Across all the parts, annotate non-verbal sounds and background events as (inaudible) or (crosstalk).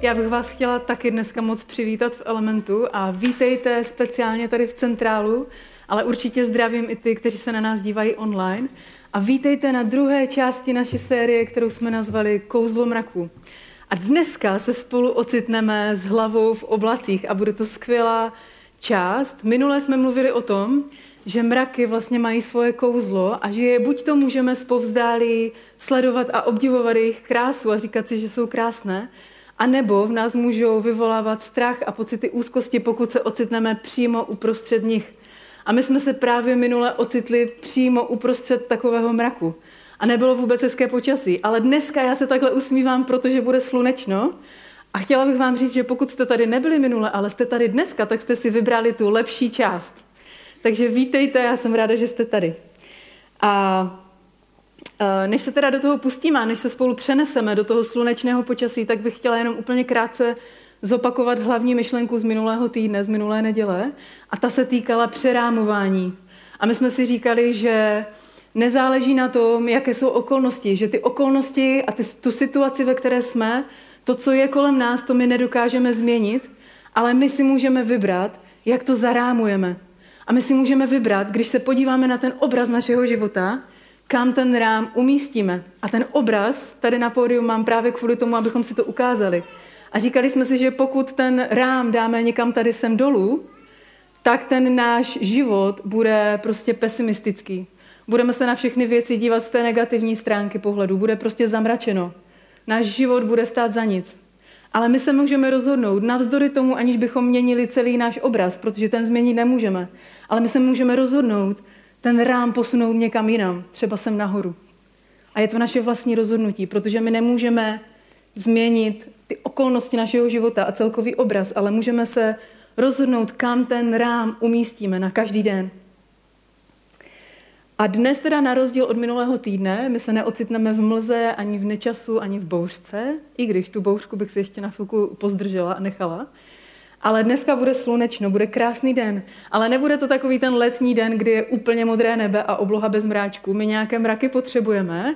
Já bych vás chtěla taky dneska moc přivítat v Elementu a vítejte speciálně tady v Centrálu, ale určitě zdravím i ty, kteří se na nás dívají online. A vítejte na druhé části naší série, kterou jsme nazvali Kouzlo mraku. A dneska se spolu ocitneme s hlavou v oblacích a bude to skvělá část. Minule jsme mluvili o tom, že mraky vlastně mají svoje kouzlo a že je buď to můžeme zpovzdálí sledovat a obdivovat jejich krásu a říkat si, že jsou krásné, a nebo v nás můžou vyvolávat strach a pocity úzkosti, pokud se ocitneme přímo uprostřed nich. A my jsme se právě minule ocitli přímo uprostřed takového mraku. A nebylo vůbec hezké počasí. Ale dneska já se takhle usmívám, protože bude slunečno. A chtěla bych vám říct, že pokud jste tady nebyli minule, ale jste tady dneska, tak jste si vybrali tu lepší část. Takže vítejte, já jsem ráda, že jste tady. A než se teda do toho pustíme, než se spolu přeneseme do toho slunečného počasí, tak bych chtěla jenom úplně krátce zopakovat hlavní myšlenku z minulého týdne, z minulé neděle. A ta se týkala přerámování. A my jsme si říkali, že nezáleží na tom, jaké jsou okolnosti, že ty okolnosti a ty, tu situaci, ve které jsme, to, co je kolem nás, to my nedokážeme změnit, ale my si můžeme vybrat, jak to zarámujeme. A my si můžeme vybrat, když se podíváme na ten obraz našeho života, kam ten rám umístíme. A ten obraz tady na pódiu mám právě kvůli tomu, abychom si to ukázali. A říkali jsme si, že pokud ten rám dáme někam tady sem dolů, tak ten náš život bude prostě pesimistický. Budeme se na všechny věci dívat z té negativní stránky pohledu. Bude prostě zamračeno. Náš život bude stát za nic. Ale my se můžeme rozhodnout, navzdory tomu, aniž bychom měnili celý náš obraz, protože ten změnit nemůžeme. Ale my se můžeme rozhodnout, ten rám posunout někam jinam, třeba sem nahoru. A je to naše vlastní rozhodnutí, protože my nemůžeme změnit ty okolnosti našeho života a celkový obraz, ale můžeme se rozhodnout, kam ten rám umístíme na každý den. A dnes teda na rozdíl od minulého týdne, my se neocitneme v mlze, ani v nečasu, ani v bouřce, i když tu bouřku bych si ještě na chvilku pozdržela a nechala. Ale dneska bude slunečno, bude krásný den. Ale nebude to takový ten letní den, kdy je úplně modré nebe a obloha bez mráčku. My nějaké mraky potřebujeme,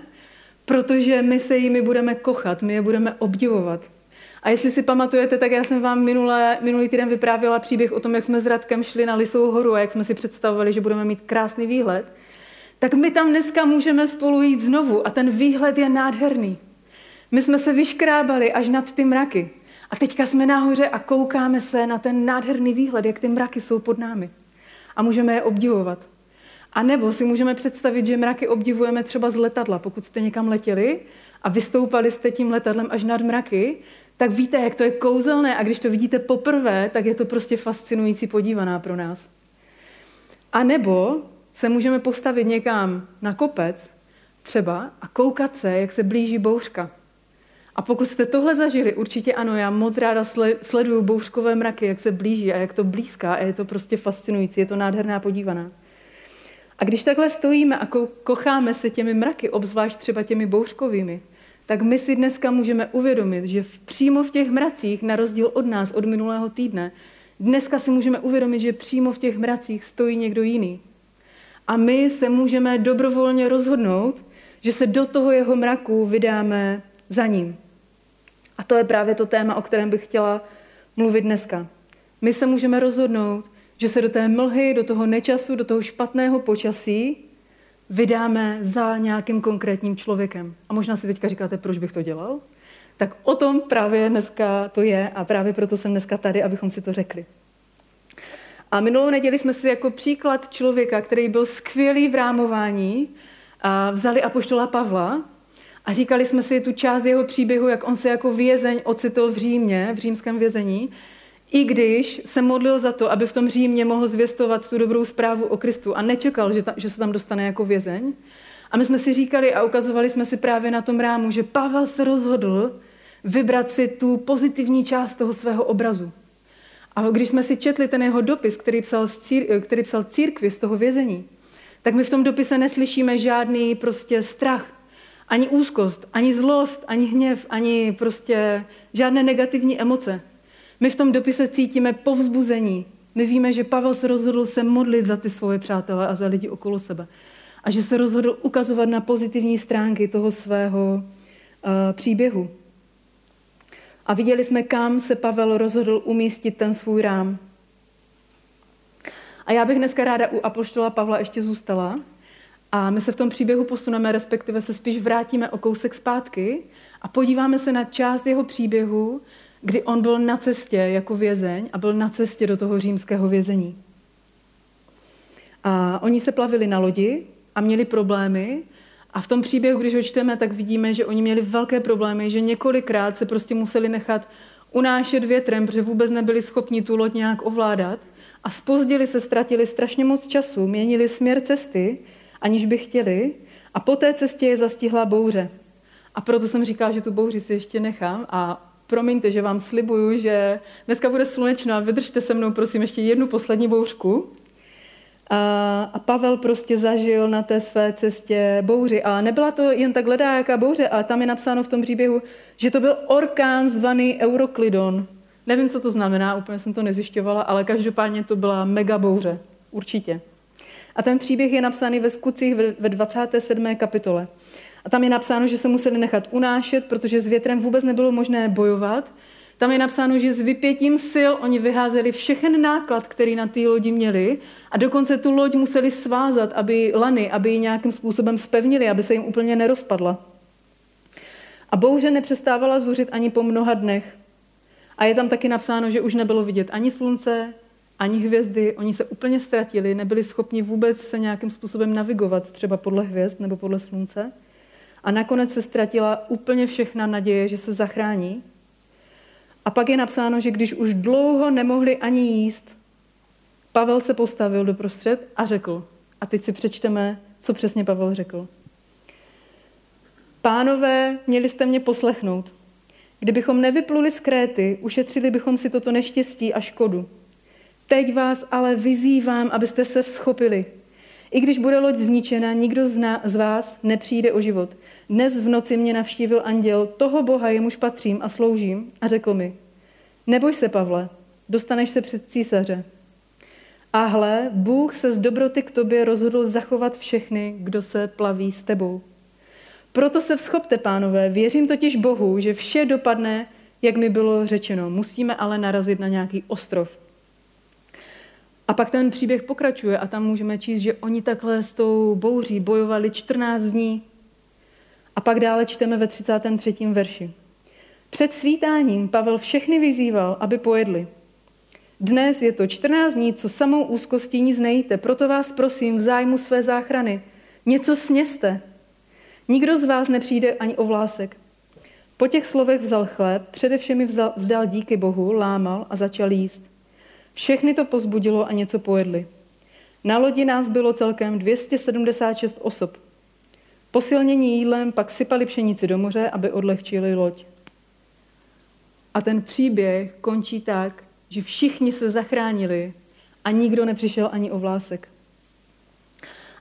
protože my se jimi budeme kochat, my je budeme obdivovat. A jestli si pamatujete, tak já jsem vám minulé, minulý týden vyprávěla příběh o tom, jak jsme s Radkem šli na Lisou horu a jak jsme si představovali, že budeme mít krásný výhled. Tak my tam dneska můžeme spolu jít znovu a ten výhled je nádherný. My jsme se vyškrábali až nad ty mraky. A teďka jsme nahoře a koukáme se na ten nádherný výhled, jak ty mraky jsou pod námi. A můžeme je obdivovat. A nebo si můžeme představit, že mraky obdivujeme třeba z letadla. Pokud jste někam letěli a vystoupali jste tím letadlem až nad mraky, tak víte, jak to je kouzelné a když to vidíte poprvé, tak je to prostě fascinující podívaná pro nás. A nebo se můžeme postavit někam na kopec třeba a koukat se, jak se blíží bouřka. A pokud jste tohle zažili, určitě ano, já moc ráda sleduju bouřkové mraky, jak se blíží a jak to blízká a je to prostě fascinující, je to nádherná podívaná. A když takhle stojíme a kocháme se těmi mraky, obzvlášť třeba těmi bouřkovými, tak my si dneska můžeme uvědomit, že přímo v těch mracích, na rozdíl od nás, od minulého týdne, dneska si můžeme uvědomit, že přímo v těch mracích stojí někdo jiný. A my se můžeme dobrovolně rozhodnout, že se do toho jeho mraku vydáme za ním. A to je právě to téma, o kterém bych chtěla mluvit dneska. My se můžeme rozhodnout, že se do té mlhy, do toho nečasu, do toho špatného počasí vydáme za nějakým konkrétním člověkem. A možná si teďka říkáte, proč bych to dělal? Tak o tom právě dneska to je a právě proto jsem dneska tady, abychom si to řekli. A minulou neděli jsme si jako příklad člověka, který byl skvělý v rámování, a vzali apoštola Pavla a říkali jsme si tu část jeho příběhu, jak on se jako vězeň ocitl v Římě, v římském vězení, i když se modlil za to, aby v tom Římě mohl zvěstovat tu dobrou zprávu o Kristu a nečekal, že, ta, že se tam dostane jako vězeň. A my jsme si říkali a ukazovali jsme si právě na tom rámu, že Pavel se rozhodl vybrat si tu pozitivní část toho svého obrazu. A když jsme si četli ten jeho dopis, který psal, cír, který psal církvi z toho vězení, tak my v tom dopise neslyšíme žádný prostě strach, ani úzkost, ani zlost, ani hněv, ani prostě žádné negativní emoce. My v tom dopise cítíme povzbuzení. My víme, že Pavel se rozhodl se modlit za ty svoje přátele a za lidi okolo sebe. A že se rozhodl ukazovat na pozitivní stránky toho svého uh, příběhu. A viděli jsme, kam se Pavel rozhodl umístit ten svůj rám. A já bych dneska ráda u Apoštola Pavla ještě zůstala. A my se v tom příběhu posuneme, respektive se spíš vrátíme o kousek zpátky a podíváme se na část jeho příběhu, kdy on byl na cestě jako vězeň a byl na cestě do toho římského vězení. A oni se plavili na lodi a měli problémy. A v tom příběhu, když ho čteme, tak vidíme, že oni měli velké problémy, že několikrát se prostě museli nechat unášet větrem, protože vůbec nebyli schopni tu loď nějak ovládat. A spozdili se, ztratili strašně moc času, měnili směr cesty, aniž by chtěli. A po té cestě je zastihla bouře. A proto jsem říkala, že tu bouři si ještě nechám a promiňte, že vám slibuju, že dneska bude slunečno a vydržte se mnou, prosím, ještě jednu poslední bouřku. A, a Pavel prostě zažil na té své cestě bouři. A nebyla to jen tak jaká bouře, ale tam je napsáno v tom příběhu, že to byl orkán zvaný Euroklidon. Nevím, co to znamená, úplně jsem to nezjišťovala, ale každopádně to byla mega bouře. Určitě. A ten příběh je napsaný ve skutcích ve 27. kapitole. A tam je napsáno, že se museli nechat unášet, protože s větrem vůbec nebylo možné bojovat. Tam je napsáno, že s vypětím sil oni vyházeli všechen náklad, který na té lodi měli a dokonce tu loď museli svázat, aby lany, aby ji nějakým způsobem spevnili, aby se jim úplně nerozpadla. A bouře nepřestávala zuřit ani po mnoha dnech. A je tam taky napsáno, že už nebylo vidět ani slunce, ani hvězdy. Oni se úplně ztratili, nebyli schopni vůbec se nějakým způsobem navigovat, třeba podle hvězd nebo podle slunce. A nakonec se ztratila úplně všechna naděje, že se zachrání. A pak je napsáno, že když už dlouho nemohli ani jíst, Pavel se postavil do prostřed a řekl, a teď si přečteme, co přesně Pavel řekl. Pánové, měli jste mě poslechnout. Kdybychom nevypluli z Kréty, ušetřili bychom si toto neštěstí a škodu. Teď vás ale vyzývám, abyste se vzchopili. I když bude loď zničena, nikdo z, vás nepřijde o život. Dnes v noci mě navštívil anděl toho Boha, jemuž patřím a sloužím, a řekl mi, neboj se, Pavle, dostaneš se před císaře. A hle, Bůh se z dobroty k tobě rozhodl zachovat všechny, kdo se plaví s tebou. Proto se vzchopte, pánové, věřím totiž Bohu, že vše dopadne, jak mi bylo řečeno. Musíme ale narazit na nějaký ostrov. A pak ten příběh pokračuje a tam můžeme číst, že oni takhle s tou bouří bojovali 14 dní. A pak dále čteme ve 33. verši. Před svítáním Pavel všechny vyzýval, aby pojedli. Dnes je to 14 dní, co samou úzkostí nic nejíte, proto vás prosím v zájmu své záchrany. Něco sněste. Nikdo z vás nepřijde ani o vlásek. Po těch slovech vzal chléb, především vzal, vzdal díky Bohu, lámal a začal jíst. Všechny to pozbudilo a něco pojedli. Na lodi nás bylo celkem 276 osob. Posilnění jídlem pak sypali pšenici do moře, aby odlehčili loď. A ten příběh končí tak, že všichni se zachránili a nikdo nepřišel ani o vlásek.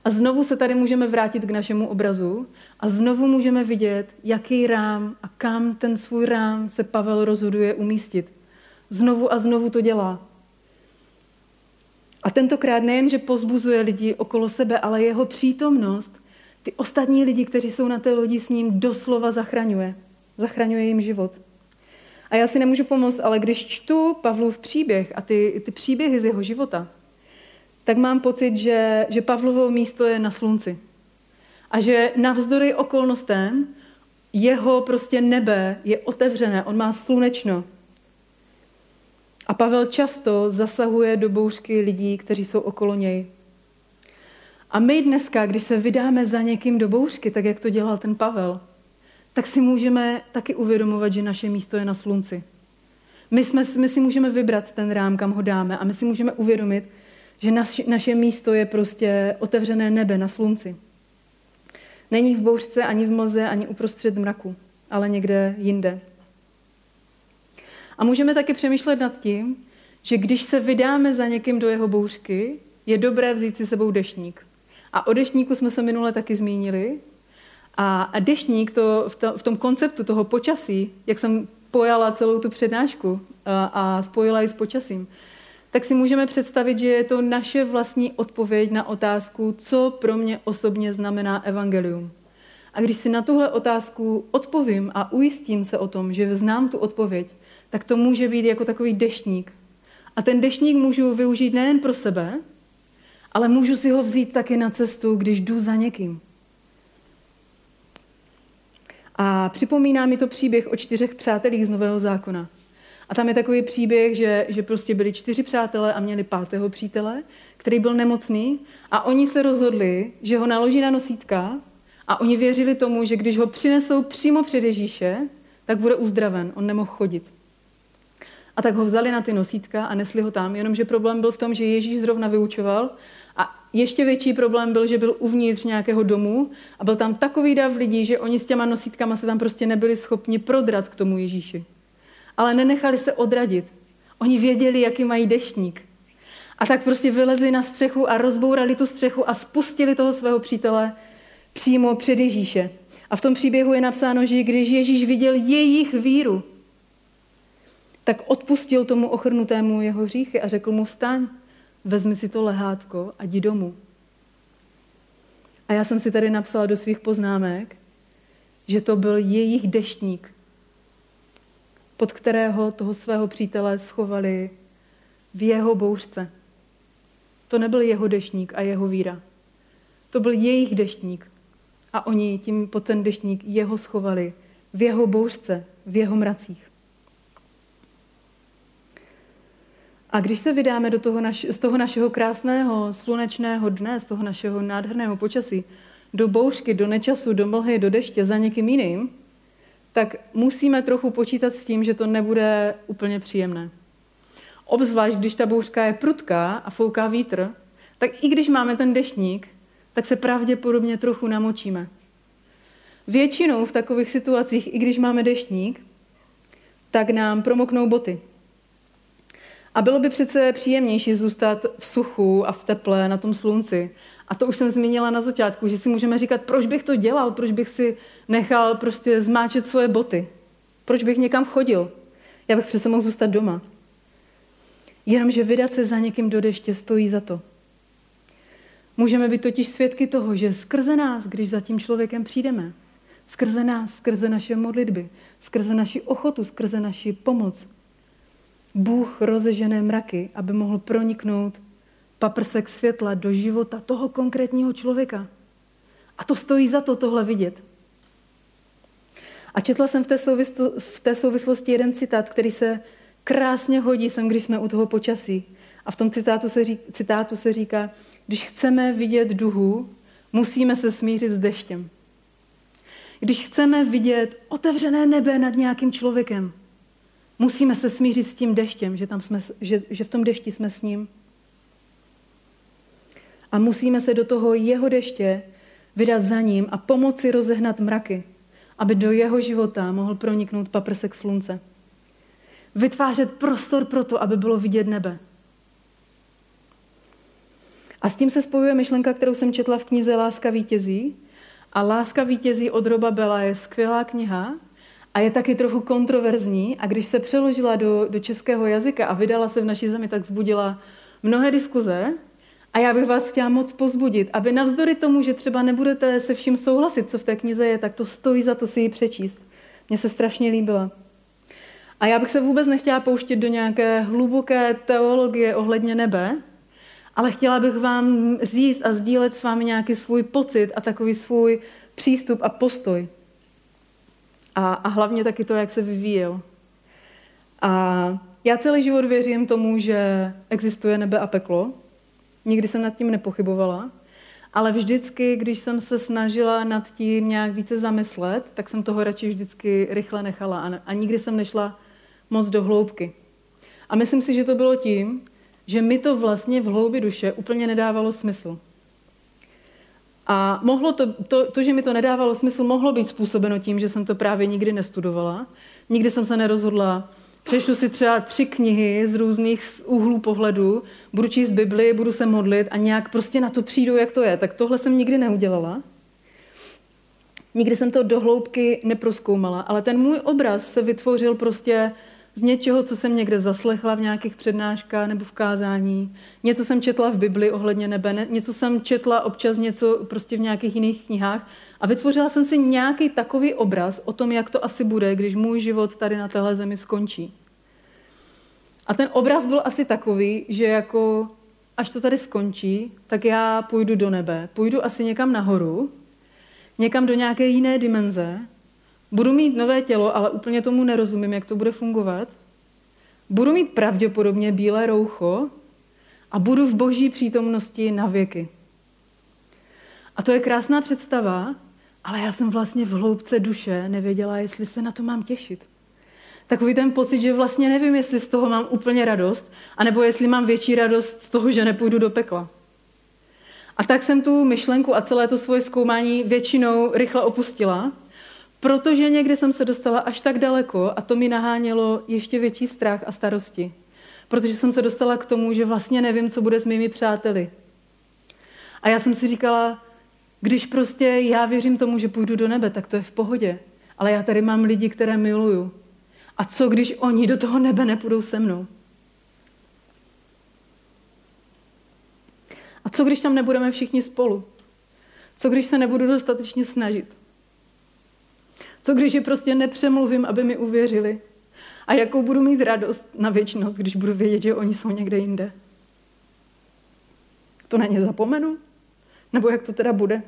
A znovu se tady můžeme vrátit k našemu obrazu a znovu můžeme vidět, jaký rám a kam ten svůj rám se Pavel rozhoduje umístit. Znovu a znovu to dělá. A tentokrát nejen, že pozbuzuje lidi okolo sebe, ale jeho přítomnost ty ostatní lidi, kteří jsou na té lodi s ním, doslova zachraňuje. Zachraňuje jim život. A já si nemůžu pomoct, ale když čtu Pavlův příběh a ty, ty příběhy z jeho života, tak mám pocit, že, že Pavlovo místo je na slunci. A že navzdory okolnostem jeho prostě nebe je otevřené, on má slunečno. A Pavel často zasahuje do bouřky lidí, kteří jsou okolo něj. A my dneska, když se vydáme za někým do bouřky, tak jak to dělal ten Pavel, tak si můžeme taky uvědomovat, že naše místo je na slunci. My, jsme, my si můžeme vybrat ten rám, kam ho dáme a my si můžeme uvědomit, že naš, naše místo je prostě otevřené nebe na slunci. Není v bouřce, ani v mlze, ani uprostřed mraku, ale někde jinde. A můžeme taky přemýšlet nad tím, že když se vydáme za někým do jeho bouřky, je dobré vzít si sebou deštník. A o deštníku jsme se minule taky zmínili. A, v, to, v tom konceptu toho počasí, jak jsem pojala celou tu přednášku a, a spojila ji s počasím, tak si můžeme představit, že je to naše vlastní odpověď na otázku, co pro mě osobně znamená evangelium. A když si na tuhle otázku odpovím a ujistím se o tom, že znám tu odpověď, tak to může být jako takový deštník. A ten deštník můžu využít nejen pro sebe, ale můžu si ho vzít taky na cestu, když jdu za někým. A připomíná mi to příběh o čtyřech přátelích z Nového zákona. A tam je takový příběh, že, že prostě byli čtyři přátelé a měli pátého přítele, který byl nemocný a oni se rozhodli, že ho naloží na nosítka a oni věřili tomu, že když ho přinesou přímo před Ježíše, tak bude uzdraven, on nemohl chodit. A tak ho vzali na ty nosítka a nesli ho tam, jenomže problém byl v tom, že Ježíš zrovna vyučoval a ještě větší problém byl, že byl uvnitř nějakého domu a byl tam takový dav lidí, že oni s těma nosítkama se tam prostě nebyli schopni prodrat k tomu Ježíši. Ale nenechali se odradit. Oni věděli, jaký mají deštník. A tak prostě vylezli na střechu a rozbourali tu střechu a spustili toho svého přítele přímo před Ježíše. A v tom příběhu je napsáno, že když Ježíš viděl jejich víru, tak odpustil tomu ochrnutému jeho hříchy a řekl mu vstaň, vezmi si to lehátko a jdi domů. A já jsem si tady napsala do svých poznámek, že to byl jejich deštník, pod kterého toho svého přítele schovali v jeho bouřce. To nebyl jeho deštník a jeho víra. To byl jejich deštník. A oni tím pod ten deštník jeho schovali v jeho bouřce, v jeho mracích. A když se vydáme do toho naš, z toho našeho krásného slunečného dne, z toho našeho nádherného počasí, do bouřky, do nečasu, do mlhy, do deště za někým jiným, tak musíme trochu počítat s tím, že to nebude úplně příjemné. Obzvlášť, když ta bouřka je prudká a fouká vítr, tak i když máme ten deštník, tak se pravděpodobně trochu namočíme. Většinou v takových situacích, i když máme deštník, tak nám promoknou boty. A bylo by přece příjemnější zůstat v suchu a v teple na tom slunci. A to už jsem zmínila na začátku, že si můžeme říkat, proč bych to dělal, proč bych si nechal prostě zmáčet svoje boty. Proč bych někam chodil? Já bych přece mohl zůstat doma. Jenomže vydat se za někým do deště stojí za to. Můžeme být totiž svědky toho, že skrze nás, když za tím člověkem přijdeme, skrze nás, skrze naše modlitby, skrze naši ochotu, skrze naši pomoc, Bůh rozežené mraky, aby mohl proniknout paprsek světla do života toho konkrétního člověka. A to stojí za to tohle vidět. A četla jsem v té, v té souvislosti jeden citát, který se krásně hodí sem, když jsme u toho počasí. A v tom citátu se, ří, citátu se říká, když chceme vidět duhu, musíme se smířit s deštěm. Když chceme vidět otevřené nebe nad nějakým člověkem, musíme se smířit s tím deštěm, že, tam jsme, že, že v tom dešti jsme s ním. A musíme se do toho jeho deště vydat za ním a pomoci rozehnat mraky, aby do jeho života mohl proniknout paprsek slunce. Vytvářet prostor pro to, aby bylo vidět nebe. A s tím se spojuje myšlenka, kterou jsem četla v knize Láska vítězí. A Láska vítězí od Roba Bela je skvělá kniha a je taky trochu kontroverzní. A když se přeložila do, do českého jazyka a vydala se v naší zemi, tak zbudila mnohé diskuze. A já bych vás chtěla moc pozbudit, aby navzdory tomu, že třeba nebudete se vším souhlasit, co v té knize je, tak to stojí za to si ji přečíst. Mně se strašně líbila. A já bych se vůbec nechtěla pouštět do nějaké hluboké teologie ohledně nebe, ale chtěla bych vám říct a sdílet s vámi nějaký svůj pocit a takový svůj přístup a postoj. A, a hlavně taky to, jak se vyvíjel. A já celý život věřím tomu, že existuje nebe a peklo. Nikdy jsem nad tím nepochybovala. Ale vždycky, když jsem se snažila nad tím nějak více zamyslet, tak jsem toho radši vždycky rychle nechala a, a nikdy jsem nešla moc do hloubky. A myslím si, že to bylo tím, že mi to vlastně v hloubi duše úplně nedávalo smysl. A mohlo to, to, to, že mi to nedávalo smysl, mohlo být způsobeno tím, že jsem to právě nikdy nestudovala. Nikdy jsem se nerozhodla Přečtu si třeba tři knihy z různých úhlů pohledu, budu číst Bibli, budu se modlit a nějak prostě na to přijdu, jak to je. Tak tohle jsem nikdy neudělala. Nikdy jsem to do hloubky neproskoumala, ale ten můj obraz se vytvořil prostě z něčeho, co jsem někde zaslechla v nějakých přednáškách nebo v kázání. Něco jsem četla v Bibli ohledně nebe, něco jsem četla občas něco prostě v nějakých jiných knihách a vytvořila jsem si nějaký takový obraz o tom, jak to asi bude, když můj život tady na téhle zemi skončí. A ten obraz byl asi takový, že jako až to tady skončí, tak já půjdu do nebe. Půjdu asi někam nahoru, někam do nějaké jiné dimenze, budu mít nové tělo, ale úplně tomu nerozumím, jak to bude fungovat. Budu mít pravděpodobně bílé roucho a budu v boží přítomnosti na věky. A to je krásná představa, ale já jsem vlastně v hloubce duše nevěděla, jestli se na to mám těšit. Takový ten pocit, že vlastně nevím, jestli z toho mám úplně radost, anebo jestli mám větší radost z toho, že nepůjdu do pekla. A tak jsem tu myšlenku a celé to svoje zkoumání většinou rychle opustila, protože někdy jsem se dostala až tak daleko a to mi nahánělo ještě větší strach a starosti. Protože jsem se dostala k tomu, že vlastně nevím, co bude s mými přáteli. A já jsem si říkala, když prostě já věřím tomu, že půjdu do nebe, tak to je v pohodě. Ale já tady mám lidi, které miluju. A co, když oni do toho nebe nepůjdou se mnou? A co, když tam nebudeme všichni spolu? Co, když se nebudu dostatečně snažit? Co, když je prostě nepřemluvím, aby mi uvěřili? A jakou budu mít radost na věčnost, když budu vědět, že oni jsou někde jinde? To na ně zapomenu? Nebo jak to teda bude?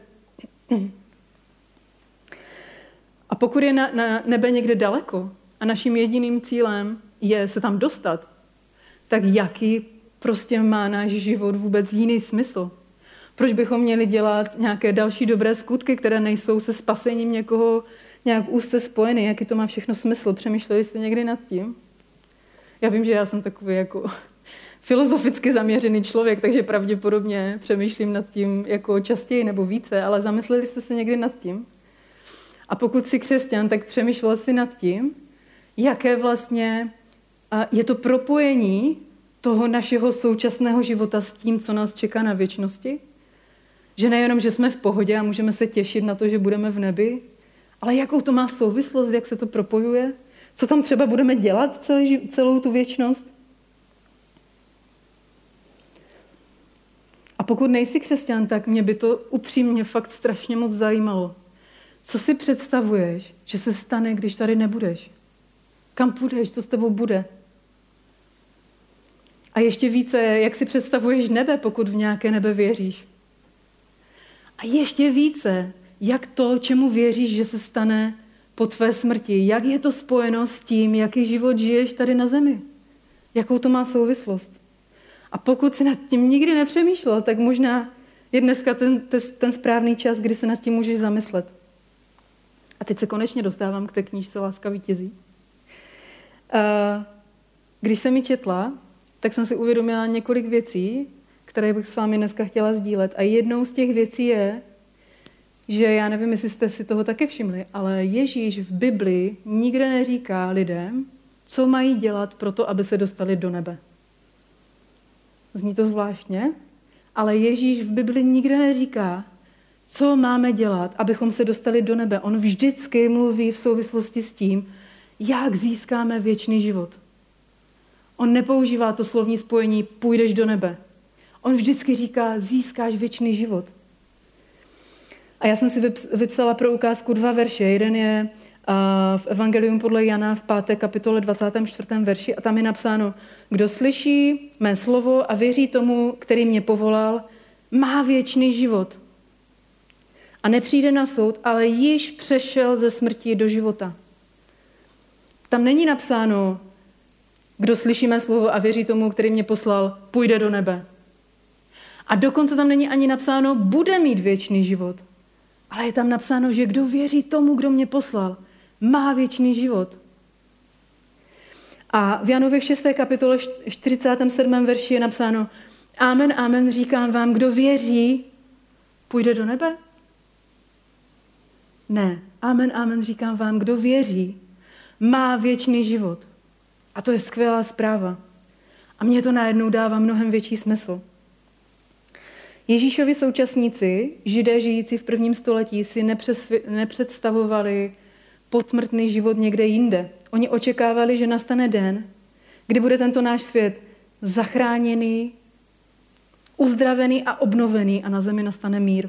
A pokud je na, na nebe někde daleko a naším jediným cílem je se tam dostat, tak jaký prostě má náš život vůbec jiný smysl? Proč bychom měli dělat nějaké další dobré skutky, které nejsou se spasením někoho nějak úzce spojeny? Jaký to má všechno smysl? Přemýšleli jste někdy nad tím? Já vím, že já jsem takový jako (laughs) filozoficky zaměřený člověk, takže pravděpodobně přemýšlím nad tím jako častěji nebo více, ale zamysleli jste se někdy nad tím? A pokud jsi křesťan, tak přemýšlel jsi nad tím, jaké vlastně je to propojení toho našeho současného života s tím, co nás čeká na věčnosti? Že nejenom, že jsme v pohodě a můžeme se těšit na to, že budeme v nebi, ale jakou to má souvislost, jak se to propojuje? Co tam třeba budeme dělat celý, celou tu věčnost? A pokud nejsi křesťan, tak mě by to upřímně fakt strašně moc zajímalo. Co si představuješ, že se stane, když tady nebudeš? Kam půjdeš, co s tebou bude? A ještě více, jak si představuješ nebe, pokud v nějaké nebe věříš? A ještě více, jak to, čemu věříš, že se stane po tvé smrti, jak je to spojeno s tím, jaký život žiješ tady na zemi? Jakou to má souvislost? A pokud si nad tím nikdy nepřemýšlel, tak možná je dneska ten, ten správný čas, kdy se nad tím můžeš zamyslet. A teď se konečně dostávám k té knížce Láska vítězí. Když jsem ji četla, tak jsem si uvědomila několik věcí, které bych s vámi dneska chtěla sdílet. A jednou z těch věcí je, že já nevím, jestli jste si toho také všimli, ale Ježíš v Bibli nikde neříká lidem, co mají dělat pro to, aby se dostali do nebe. Zní to zvláštně, ale Ježíš v Bibli nikde neříká, co máme dělat, abychom se dostali do nebe. On vždycky mluví v souvislosti s tím, jak získáme věčný život. On nepoužívá to slovní spojení půjdeš do nebe. On vždycky říká, získáš věčný život. A já jsem si vypsala pro ukázku dva verše. Jeden je v Evangelium podle Jana v 5. kapitole 24. verši a tam je napsáno, kdo slyší mé slovo a věří tomu, který mě povolal, má věčný život. A nepřijde na soud, ale již přešel ze smrti do života. Tam není napsáno, kdo slyší mé slovo a věří tomu, který mě poslal, půjde do nebe. A dokonce tam není ani napsáno, bude mít věčný život. Ale je tam napsáno, že kdo věří tomu, kdo mě poslal, má věčný život. A v Janově v 6. kapitole 47. verši je napsáno Amen, amen, říkám vám, kdo věří, půjde do nebe? Ne. Amen, amen, říkám vám, kdo věří, má věčný život. A to je skvělá zpráva. A mě to najednou dává mnohem větší smysl. Ježíšovi současníci, židé žijící v prvním století, si nepředstavovali podsmrtný život někde jinde. Oni očekávali, že nastane den, kdy bude tento náš svět zachráněný, uzdravený a obnovený a na zemi nastane mír.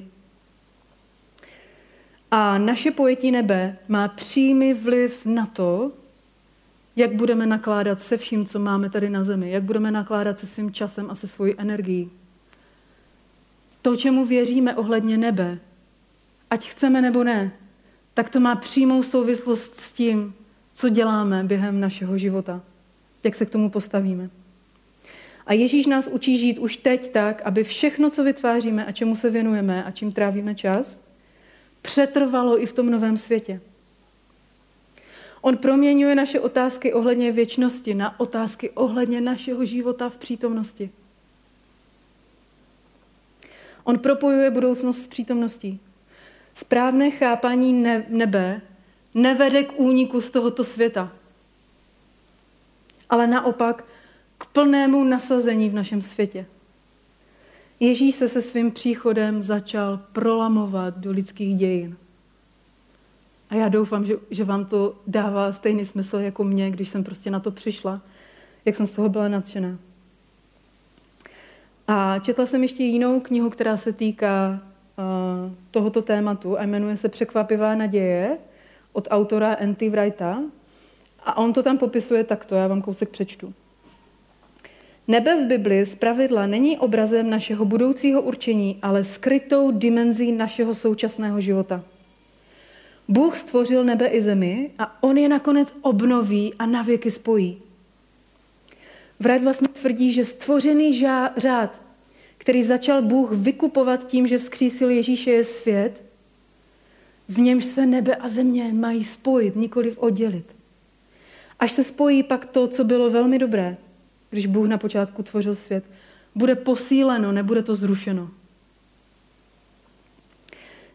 A naše pojetí nebe má přímý vliv na to, jak budeme nakládat se vším, co máme tady na zemi, jak budeme nakládat se svým časem a se svojí energií. To, čemu věříme ohledně nebe, ať chceme nebo ne, tak to má přímou souvislost s tím, co děláme během našeho života, jak se k tomu postavíme. A Ježíš nás učí žít už teď tak, aby všechno, co vytváříme a čemu se věnujeme a čím trávíme čas, přetrvalo i v tom novém světě. On proměňuje naše otázky ohledně věčnosti na otázky ohledně našeho života v přítomnosti. On propojuje budoucnost s přítomností. Správné chápání nebe nevede k úniku z tohoto světa, ale naopak k plnému nasazení v našem světě. Ježíš se se svým příchodem začal prolamovat do lidských dějin. A já doufám, že, že vám to dává stejný smysl jako mě, když jsem prostě na to přišla, jak jsem z toho byla nadšená. A četla jsem ještě jinou knihu, která se týká uh, tohoto tématu a jmenuje se Překvapivá naděje od autora N.T. Wrighta. A on to tam popisuje takto, já vám kousek přečtu. Nebe v Bibli z pravidla není obrazem našeho budoucího určení, ale skrytou dimenzí našeho současného života. Bůh stvořil nebe i zemi a on je nakonec obnoví a navěky spojí. Vrat vlastně tvrdí, že stvořený řád, který začal Bůh vykupovat tím, že vzkřísil Ježíše je svět, v němž se nebe a země mají spojit, nikoliv oddělit. Až se spojí pak to, co bylo velmi dobré, když Bůh na počátku tvořil svět, bude posíleno, nebude to zrušeno.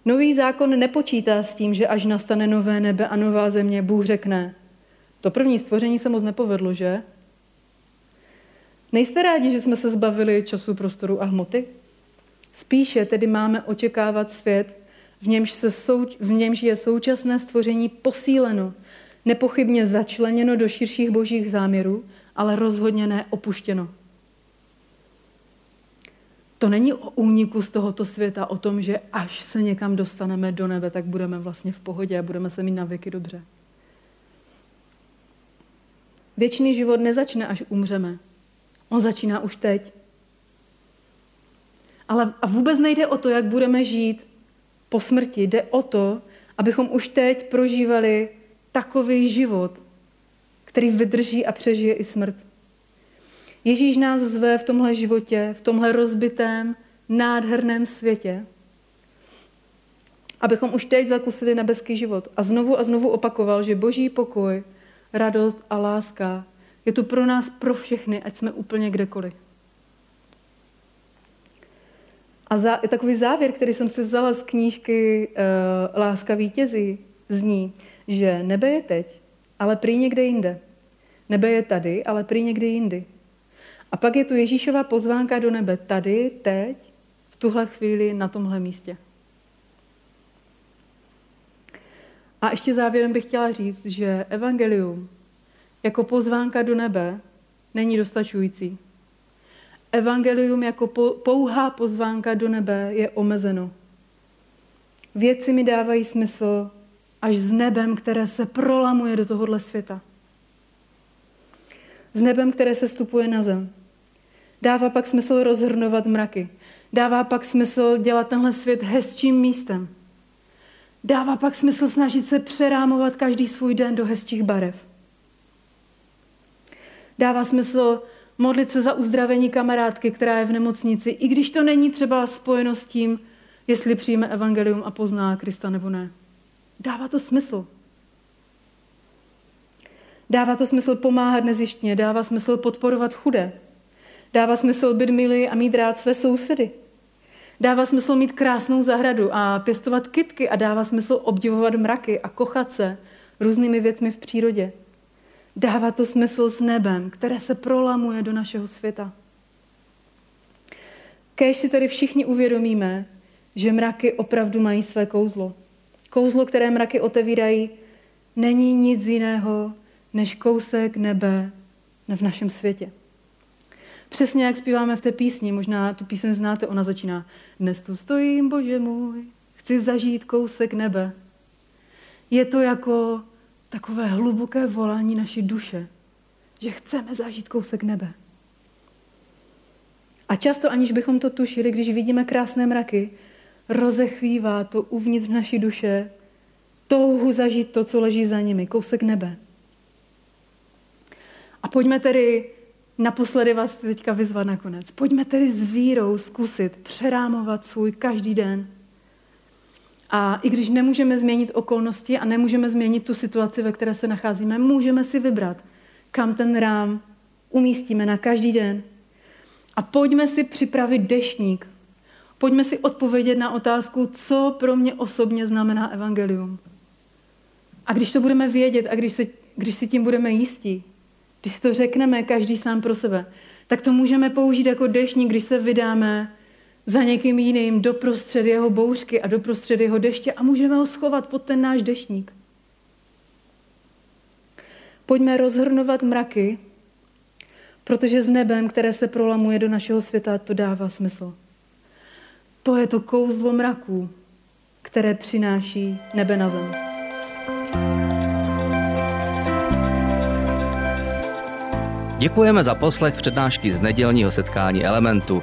Nový zákon nepočítá s tím, že až nastane nové nebe a nová země, Bůh řekne, to první stvoření se moc nepovedlo, že? Nejste rádi, že jsme se zbavili času, prostoru a hmoty? Spíše tedy máme očekávat svět, v němž, se sou, v němž je současné stvoření posíleno, nepochybně začleněno do širších božích záměrů, ale rozhodně ne opuštěno. To není o úniku z tohoto světa, o tom, že až se někam dostaneme do nebe, tak budeme vlastně v pohodě a budeme se mít na věky dobře. Věčný život nezačne, až umřeme. On začíná už teď. Ale a vůbec nejde o to, jak budeme žít po smrti. Jde o to, abychom už teď prožívali takový život, který vydrží a přežije i smrt. Ježíš nás zve v tomhle životě, v tomhle rozbitém, nádherném světě, abychom už teď zakusili nebeský život. A znovu a znovu opakoval, že boží pokoj, radost a láska je tu pro nás, pro všechny, ať jsme úplně kdekoliv. A za, takový závěr, který jsem si vzala z knížky uh, Láska vítězí, zní, že nebe je teď, ale prý někde jinde. Nebe je tady, ale prý někde jindy. A pak je tu Ježíšova pozvánka do nebe tady, teď, v tuhle chvíli, na tomhle místě. A ještě závěrem bych chtěla říct, že evangelium jako pozvánka do nebe není dostačující. Evangelium jako pouhá pozvánka do nebe je omezeno. Věci mi dávají smysl až s nebem, které se prolamuje do tohohle světa. S nebem, které se stupuje na zem. Dává pak smysl rozhrnovat mraky. Dává pak smysl dělat tenhle svět hezčím místem. Dává pak smysl snažit se přerámovat každý svůj den do hezčích barev. Dává smysl modlit se za uzdravení kamarádky, která je v nemocnici, i když to není třeba spojeno s tím, jestli přijme evangelium a pozná Krista nebo ne. Dává to smysl. Dává to smysl pomáhat nezištně, dává smysl podporovat chudé. Dává smysl být milý a mít rád své sousedy. Dává smysl mít krásnou zahradu a pěstovat kytky a dává smysl obdivovat mraky a kochat se různými věcmi v přírodě. Dává to smysl s nebem, které se prolamuje do našeho světa. Kéž si tedy všichni uvědomíme, že mraky opravdu mají své kouzlo. Kouzlo, které mraky otevírají, není nic jiného než kousek nebe v našem světě. Přesně jak zpíváme v té písni, možná tu píseň znáte, ona začíná Dnes tu stojím, bože můj, chci zažít kousek nebe. Je to jako takové hluboké volání naší duše, že chceme zažít kousek nebe. A často, aniž bychom to tušili, když vidíme krásné mraky, rozechvívá to uvnitř naší duše touhu zažít to, co leží za nimi, kousek nebe. A pojďme tedy naposledy vás teďka vyzvat nakonec. Pojďme tedy s vírou zkusit přerámovat svůj každý den. A i když nemůžeme změnit okolnosti a nemůžeme změnit tu situaci, ve které se nacházíme, můžeme si vybrat, kam ten rám umístíme na každý den. A pojďme si připravit dešník. Pojďme si odpovědět na otázku, co pro mě osobně znamená evangelium. A když to budeme vědět a když, se, když si tím budeme jistí, když si to řekneme každý sám pro sebe, tak to můžeme použít jako dešník, když se vydáme za někým jiným doprostřed jeho bouřky a doprostřed jeho deště a můžeme ho schovat pod ten náš dešník. Pojďme rozhrnovat mraky, protože s nebem, které se prolamuje do našeho světa, to dává smysl. To je to kouzlo mraků, které přináší nebe na zem. Děkujeme za poslech přednášky z nedělního setkání Elementu.